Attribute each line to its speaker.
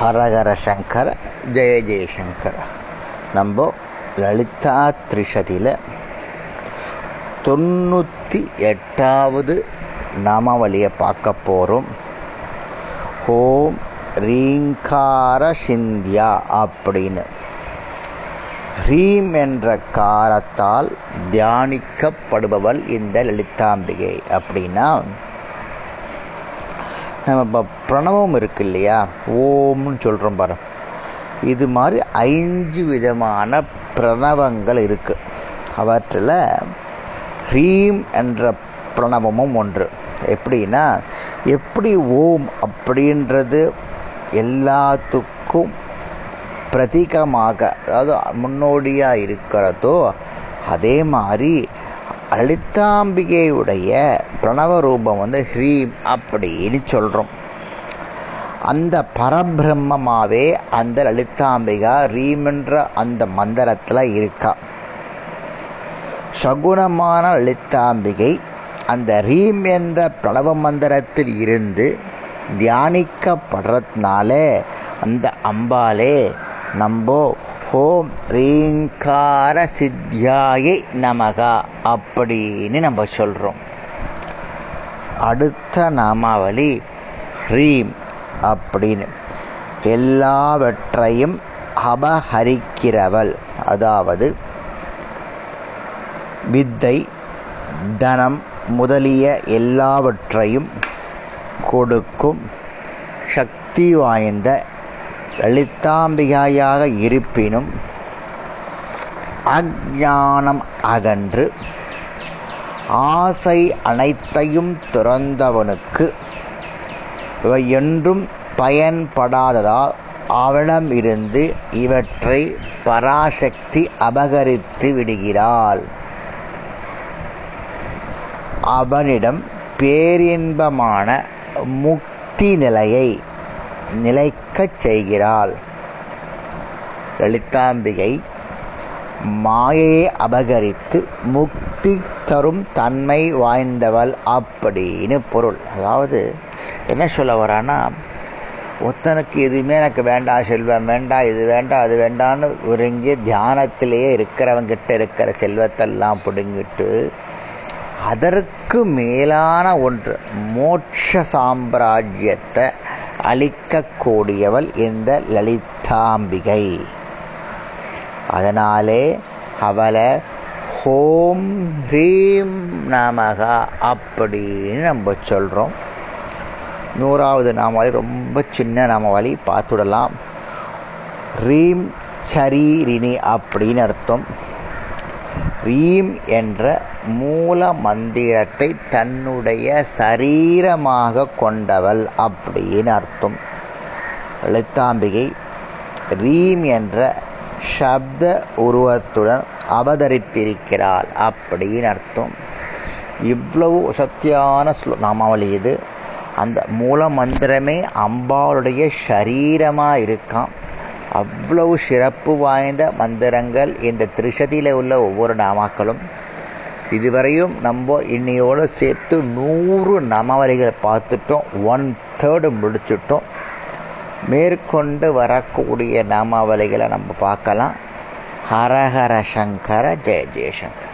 Speaker 1: ஹரஹர சங்கர ஜெய ஜெயசங்கர் நம்ம லலிதா திரிஷதியில் தொண்ணூற்றி எட்டாவது நாமாவளியை பார்க்க போகிறோம் ஓம் ரீங்கார சிந்தியா அப்படின்னு. ரீம் என்ற காரத்தால் தியானிக்கப்படுபவள் இந்த லலிதாம்பிகை அப்படின்னா நம்ம இப்போ பிரணவம் இருக்கு இல்லையா ஓம்னு சொல்கிறோம் பாரு. இது மாதிரி ஐந்து விதமான பிரணவங்கள் இருக்குது அவற்றில் ஹ்ரீம் என்ற பிரணவமும் ஒன்று. எப்படின்னா எப்படி ஓம் அப்படின்றது எல்லாத்துக்கும் பிரதீகமாக அதாவது முன்னோடியாக இருக்கிறதோ அதே மாதிரி லலிதாம்பிகையுடைய பிரணவ ரூபம் வந்து ஹ்ரீம் அப்படின்னு சொல்கிறோம் அந்த பரபிரம்மமாகவே அந்த லலிதாம்பிகா ரீம்ன்ற அந்த மந்திரத்தில் இருக்கா. சகுணமான லலிதாம்பிகை அந்த ரீம் என்ற பிரணவ மந்திரத்தில் இருந்து தியானிக்கப்படுறதுனால அந்த அம்பாலே நம்போ ஓம் ரீங்கார சித்தியாயை நமகா அப்படின்னு நம்ம சொல்கிறோம் அடுத்த நாமாவளி ஹ்ரீம் அப்படின்னு. எல்லாவற்றையும் அபஹரிக்கிறவள் அதாவது வித்தை தனம் முதலிய எல்லாவற்றையும் கொடுக்கும் சக்தி வாய்ந்த லலிதாம்பிகையாக இருப்பினும் அஞ்ஞானம் அகன்று ஆசை அனைத்தையும் துறந்தவனுக்கு இவை என்றும் பயன்படாததால் அவனிடம் இருந்து இவற்றை பராசக்தி அபகரித்து விடுகிறாள். அவனிடம் பேரின்பமான முக்தி நிலையை நிலைக்கச் செய்கிறாள். லலிதாம்பிகை மாயையை அபகரித்து முக்தி தரும் தன்மை வாய்ந்தவள் அப்படின்னு பொருள். அதாவது என்ன சொல்ல வரான்னா ஒருத்தனுக்கு எதுவுமே எனக்கு வேண்டாம் செல்வம் வேண்டாம் இது வேண்டாம் அது வேண்டான்னு ஒருங்கி தியானத்திலேயே இருக்கிறவங்கிட்ட இருக்கிற செல்வத்தெல்லாம் பிடுங்கிட்டு அதற்கு மேலான ஒன்று மோட்ச சாம்ராஜ்யத்தை அளிக்கக்கூடியவள் இந்த லலிதாம்பிகை. அதனாலே அவளை ஹோம் ஹ்ரீம் நமகா அப்படின்னு நம்ம சொல்கிறோம் நூறாவது நாமாவளி ரொம்ப சின்ன நாமாவளி பார்த்துடலாம். ரீம் சரீரினி அப்படின்னு அர்த்தம். ரீம் என்ற மூல மந்திரத்தை தன்னுடைய சரீரமாக கொண்டவள் அப்படின்னு அர்த்தம். எழுத்தாம்பிகை ரீம் என்ற சப்த உருவத்துடன் அவதரித்திருக்கிறாள் அப்படின்னு அர்த்தம். இவ்வளவு சத்தியான ஸ்லோ நாமாவளி இது அந்த மூல மந்திரமே அம்பாளுடைய சரீரமாக இருக்கான் அவ்வளவு சிறப்பு வாய்ந்த மந்திரங்கள் இந்த திரிசதியில் உள்ள ஒவ்வொரு நாமாக்களும். இதுவரையும் நம்ம இன்னையோடு சேர்த்து நூறு நாமாவளிகளை பார்த்துட்டோம். ஒன் தேர்டு முடிச்சுட்டோம். மேற்கொண்டு வரக்கூடிய நாமாவளிகளை நம்ம பார்க்கலாம். ஹரஹர சங்கர ஜெய ஜெயசங்கர்.